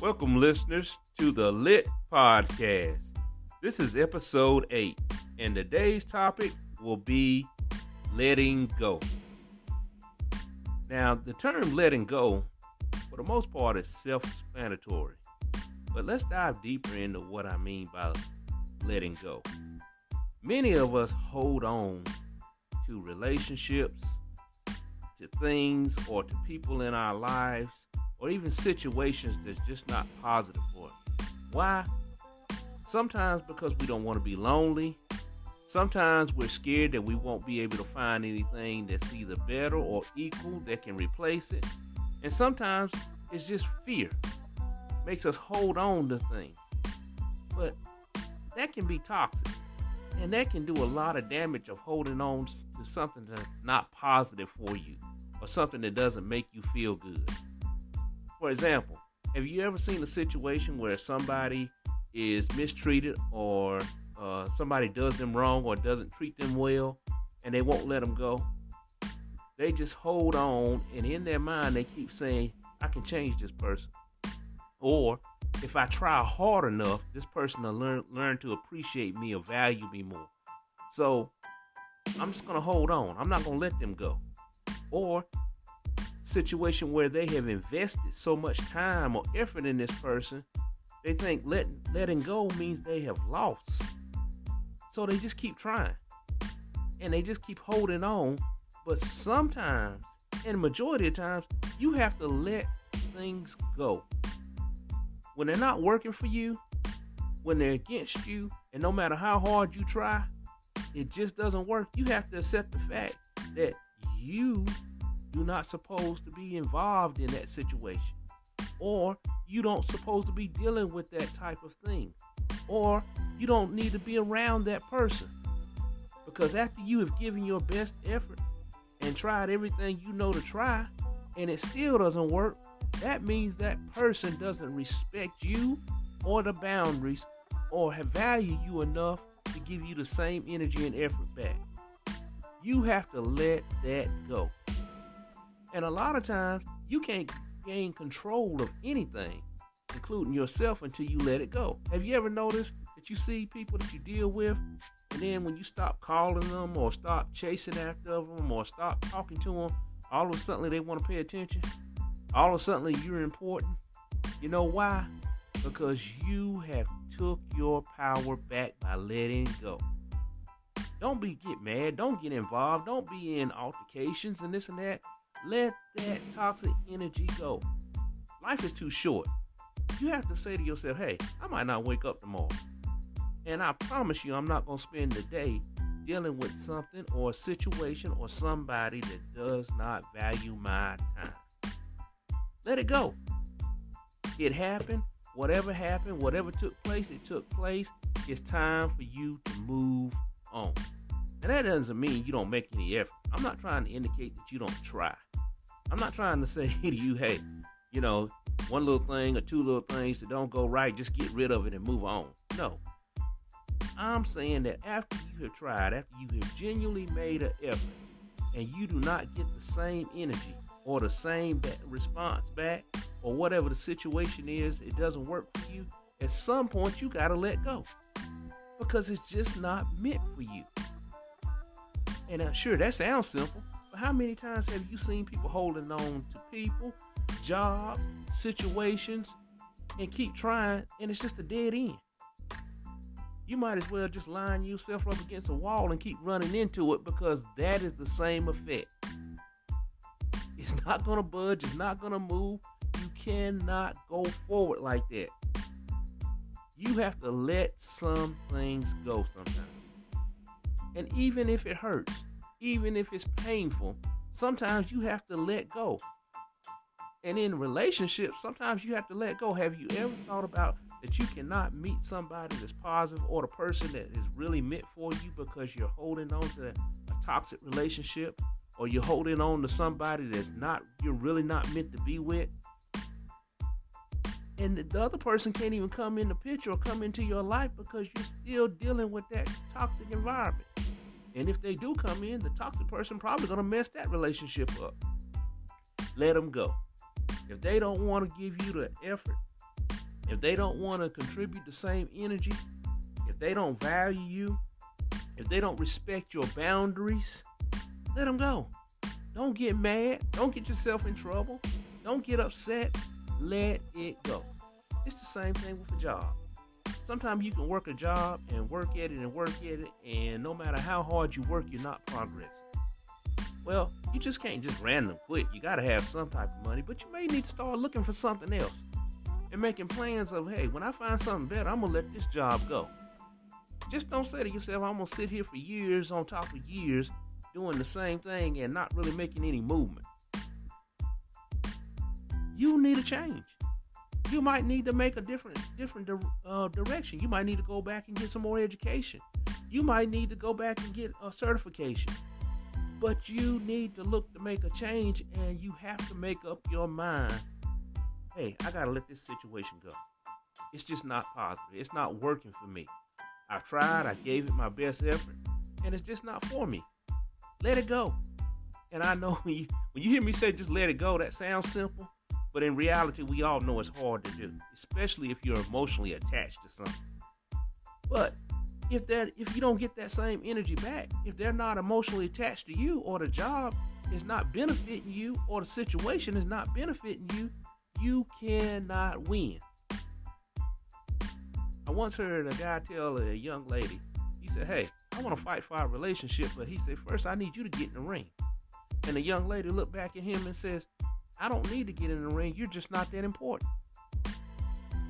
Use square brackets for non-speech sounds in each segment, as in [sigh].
Welcome, listeners, to the Lit Podcast. This is episode 8, and today's topic will be letting go. Now, the term letting go, for the most part, is self explanatory. But let's dive deeper into what I mean by letting go. Many of us hold on to relationships, to things, or to people in our lives or even situations that's just not positive for us. Why? Sometimes because we don't want to be lonely. Sometimes we're scared that we won't be able to find anything that's either better or equal that can replace it. And sometimes it's just fear. Makes us hold on to things. But that can be toxic. And that can do a lot of damage of holding on to something that's not positive for you or something that doesn't make you feel good. For example, have you ever seen a situation where somebody is mistreated or uh, somebody does them wrong or doesn't treat them well and they won't let them go? They just hold on and in their mind they keep saying, I can change this person. Or if I try hard enough, this person will learn learn to appreciate me or value me more. So I'm just gonna hold on. I'm not gonna let them go. Or situation where they have invested so much time or effort in this person, they think letting letting go means they have lost. So they just keep trying. And they just keep holding on. But sometimes, and majority of times, you have to let things go. When they're not working for you, when they're against you, and no matter how hard you try, it just doesn't work. You have to accept the fact that you you're not supposed to be involved in that situation. Or you don't supposed to be dealing with that type of thing. Or you don't need to be around that person. Because after you have given your best effort and tried everything you know to try, and it still doesn't work, that means that person doesn't respect you or the boundaries or have value you enough to give you the same energy and effort back. You have to let that go. And a lot of times, you can't gain control of anything, including yourself, until you let it go. Have you ever noticed that you see people that you deal with, and then when you stop calling them or stop chasing after them or stop talking to them, all of a sudden they want to pay attention? All of a sudden you're important. You know why? Because you have took your power back by letting go. Don't be get mad. Don't get involved. Don't be in altercations and this and that. Let that toxic energy go. Life is too short. You have to say to yourself, hey, I might not wake up tomorrow. And I promise you, I'm not going to spend the day dealing with something or a situation or somebody that does not value my time. Let it go. It happened. Whatever happened, whatever took place, it took place. It's time for you to move on. And that doesn't mean you don't make any effort. I'm not trying to indicate that you don't try. I'm not trying to say [laughs] to you, hey, you know, one little thing or two little things that don't go right, just get rid of it and move on. No. I'm saying that after you have tried, after you have genuinely made an effort, and you do not get the same energy or the same response back, or whatever the situation is, it doesn't work for you, at some point you got to let go because it's just not meant for you. And uh, sure, that sounds simple, how many times have you seen people holding on to people, jobs, situations, and keep trying, and it's just a dead end? You might as well just line yourself up against a wall and keep running into it because that is the same effect. It's not going to budge, it's not going to move. You cannot go forward like that. You have to let some things go sometimes. And even if it hurts, even if it's painful, sometimes you have to let go. And in relationships, sometimes you have to let go. Have you ever thought about that you cannot meet somebody that's positive or the person that is really meant for you because you're holding on to a toxic relationship or you're holding on to somebody that's not you're really not meant to be with? And the other person can't even come in the picture or come into your life because you're still dealing with that toxic environment. And if they do come in, the toxic person probably gonna mess that relationship up. Let them go. If they don't want to give you the effort if they don't want to contribute the same energy, if they don't value you, if they don't respect your boundaries, let them go. Don't get mad. Don't get yourself in trouble. Don't get upset. Let it go. It's the same thing with a job. Sometimes you can work a job and work at it and work at it, and no matter how hard you work, you're not progressing. Well, you just can't just random quit. You got to have some type of money, but you may need to start looking for something else and making plans of, hey, when I find something better, I'm going to let this job go. Just don't say to yourself, I'm going to sit here for years on top of years doing the same thing and not really making any movement. You need a change. You might need to make a different different uh, direction. You might need to go back and get some more education. You might need to go back and get a certification. But you need to look to make a change and you have to make up your mind hey, I gotta let this situation go. It's just not positive. It's not working for me. I've tried, I gave it my best effort, and it's just not for me. Let it go. And I know [laughs] when you when you hear me say just let it go, that sounds simple, but in reality, we all know it's hard to do, especially if you're emotionally attached to something. But if that if you don't get that same energy back, if they're not emotionally attached to you, or the job is not benefiting you, or the situation is not benefiting you, you cannot win. I once heard a guy tell a young lady, he said, Hey, I want to fight for our relationship, but he said, First, I need you to get in the ring. And the young lady looked back at him and says, I don't need to get in the ring. You're just not that important.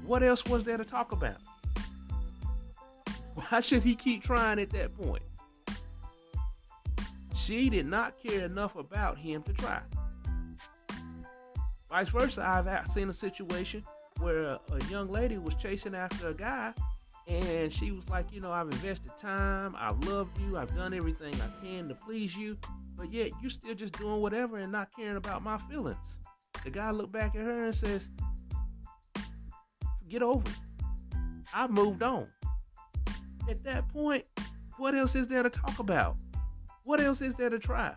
What else was there to talk about? Why should he keep trying at that point? She did not care enough about him to try. Vice versa, I've seen a situation where a young lady was chasing after a guy and she was like, you know, I've invested time, I've loved you, I've done everything I can to please you, but yet you're still just doing whatever and not caring about my feelings. The guy looked back at her and says, Get over it. I've moved on. At that point, what else is there to talk about? What else is there to try?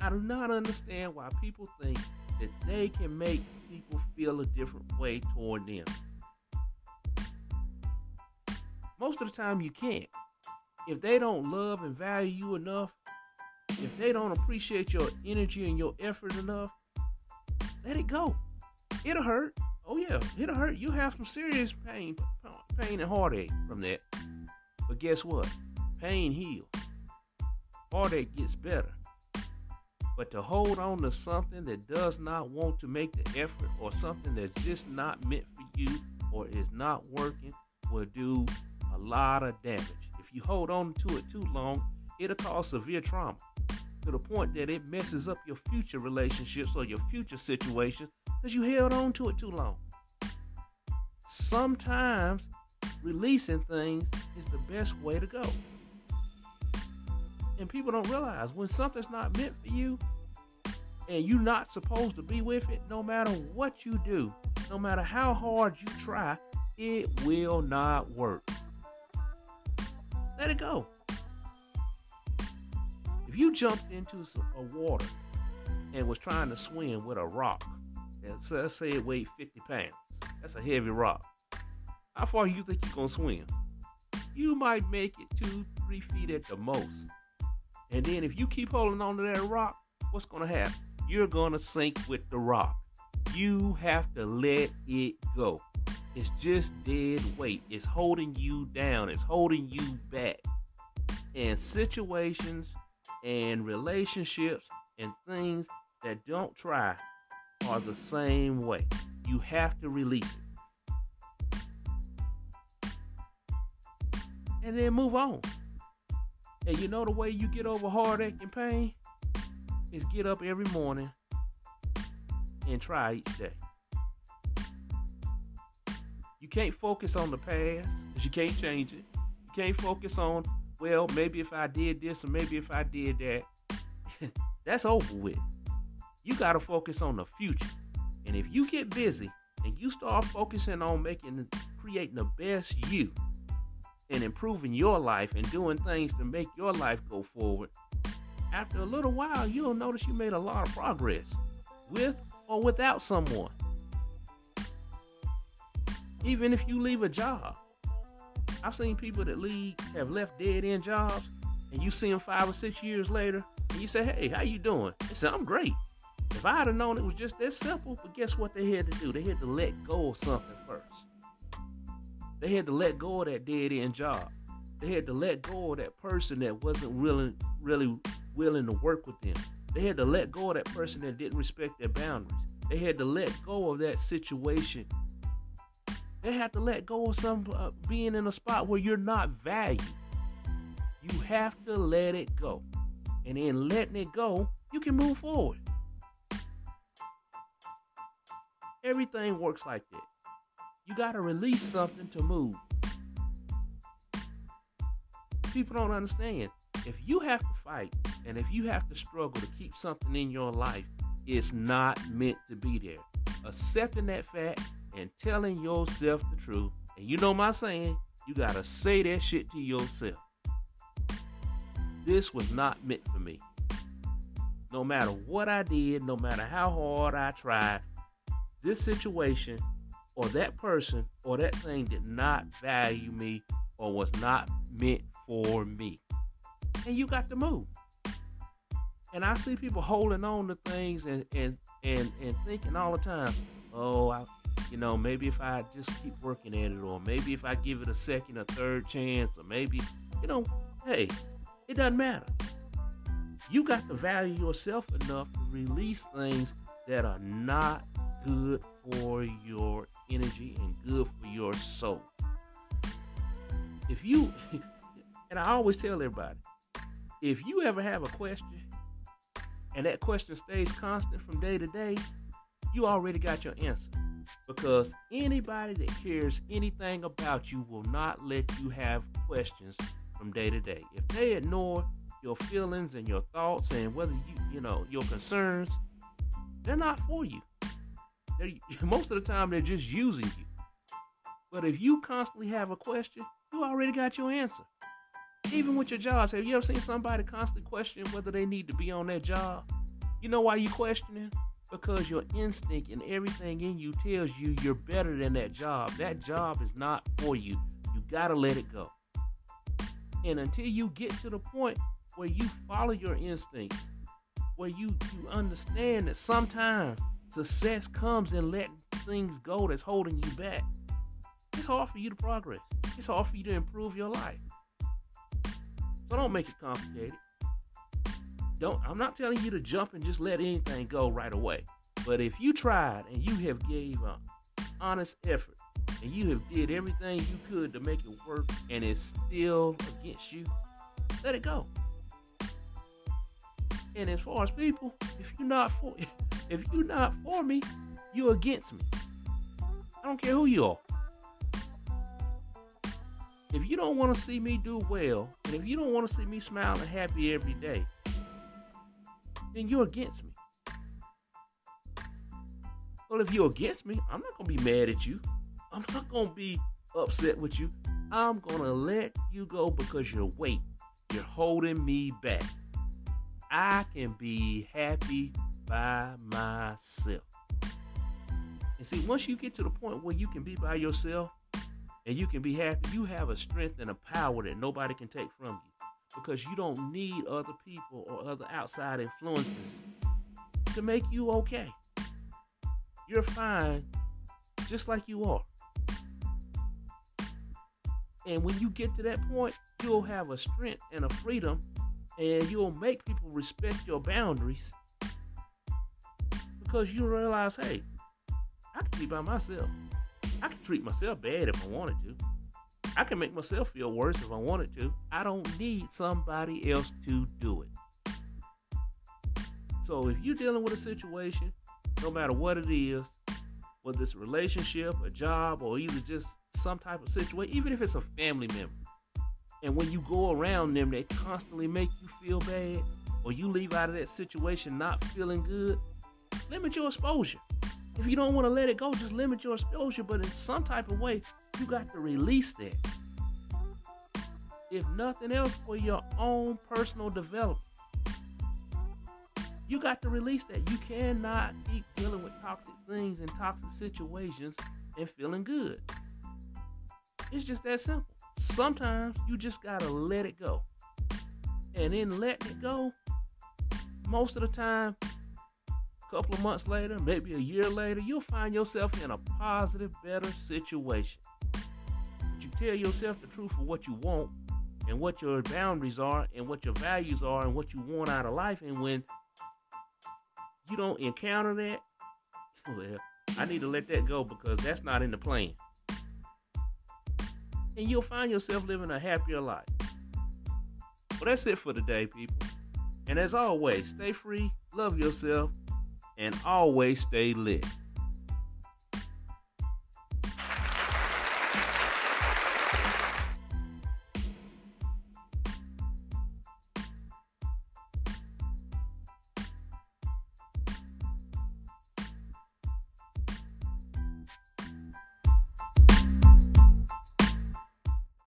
I do not understand why people think that they can make people feel a different way toward them. Most of the time, you can't. If they don't love and value you enough, if they don't appreciate your energy and your effort enough, let it go. It'll hurt. Oh yeah, it'll hurt. You have some serious pain, pain and heartache from that. But guess what? Pain heals. Heartache gets better. But to hold on to something that does not want to make the effort or something that's just not meant for you or is not working will do a lot of damage. If you hold on to it too long, it'll cause severe trauma to the point that it messes up your future relationships or your future situations because you held on to it too long. Sometimes releasing things is the best way to go. And people don't realize when something's not meant for you and you're not supposed to be with it, no matter what you do, no matter how hard you try, it will not work. Let it go. If you jumped into some, a water and was trying to swim with a rock, so let's say it weighed 50 pounds, that's a heavy rock. How far you think you're gonna swim? You might make it two, three feet at the most. And then if you keep holding on to that rock, what's to happen? You're to sink with the rock. You have to let it go. It's just dead weight. It's holding you down. It's holding you back. And situations and relationships and things that don't try are the same way. You have to release it. And then move on. And you know the way you get over heartache and pain is get up every morning and try each day. You can't focus on the past because you can't change it. You can't focus on, well, maybe if I did this or maybe if I did that. [laughs] That's over with. You got to focus on the future. And if you get busy and you start focusing on making, creating the best you, and improving your life and doing things to make your life go forward, after a little while, you'll notice you made a lot of progress with or without someone. Even if you leave a job, I've seen people that leave have left dead end jobs, and you see them five or six years later, and you say, "Hey, how you doing?" They say, "I'm great." If I'd have known it was just that simple, but guess what they had to do? They had to let go of something first. They had to let go of that dead end job. They had to let go of that person that wasn't really, really willing to work with them. They had to let go of that person that didn't respect their boundaries. They had to let go of that situation. They have to let go of some uh, being in a spot where you're not valued. You have to let it go. And in letting it go, you can move forward. Everything works like that. You got to release something to move. People don't understand. If you have to fight and if you have to struggle to keep something in your life, it's not meant to be there. Accepting that fact and telling yourself the truth. And you know my saying, you got to say that shit to yourself. This was not meant for me. No matter what I did, no matter how hard I tried, this situation or that person or that thing did not value me or was not meant for me. And you got to move. And I see people holding on to things and and and, and thinking all the time, oh, I, you know, maybe if I just keep working at it, or maybe if I give it a second or third chance, or maybe, you know, hey, it doesn't matter. You got to value yourself enough to release things that are not good for your energy and good for your soul. If you, [laughs] and I always tell everybody, if you ever have a question and that question stays constant from day to day, you already got your answer. Because anybody that cares anything about you will not let you have questions from day to day. If they ignore your feelings and your thoughts and whether you, you know, your concerns, they're not for you. They're, [laughs] most of the time, they're just using you. But if you constantly have a question, you already got your answer. Even with your jobs, have you ever seen somebody constantly question whether they need to be on that job? You know why you questioning? Because your instinct and everything in you tells you you're better than that job. That job is not for you. You gotta let it go. And until you get to the point where you follow your instinct, where you, you understand that sometimes success comes in letting things go that's holding you back. It's hard for you to progress. It's hard for you to improve your life. So don't make it complicated. Don't I'm not telling you to jump and just let anything go right away. But if you tried and you have gave an honest effort and you have did everything you could to make it work and it's still against you, let it go. And as far as people, if you're not for [laughs] if you're not for me, you're against me. I don't care who you are. If you don't want to see me do well, and if you don't want to see me smiling happy every day, then you're against me. Well, if you're against me, I'm not going to be mad at you. I'm not going to be upset with you. I'm going to let you go because you're weight. You're holding me back. I can be happy by myself. And see, once you get to the point where you can be by yourself and you can be happy, you have a strength and a power that nobody can take from you because you don't need other people or other outside influences to make you okay. You're fine just like you are. And when you get to that point, you'll have a strength and a freedom and you'll make people respect your boundaries because you realize, hey, I can be by myself. I can treat myself bad if I wanted to. I can make myself feel worse if I wanted to. I don't need somebody else to do it. So if you're dealing with a situation, no matter what it is, whether it's a relationship, a job, or either just some type of situation, even if it's a family member, and when you go around them, they constantly make you feel bad, or you leave out of that situation not feeling good, limit your exposure. If you don't want to let it go, just limit your exposure. But in some type of way, you got to release that. If nothing else, for your own personal development, you got to release that. You cannot keep dealing with toxic things and toxic situations and feeling good. It's just that simple. Sometimes you just gotta let it go. And in letting it go, most of the time, couple of months later, maybe a year later, you'll find yourself in a positive, better situation. But you tell yourself the truth of what you want and what your boundaries are and what your values are and what you want out of life. And when you don't encounter that, [laughs] well, I need to let that go because that's not in the plan. And you'll find yourself living a happier life. Well, that's it for today, people. And as always, stay free, love yourself, and always stay lit.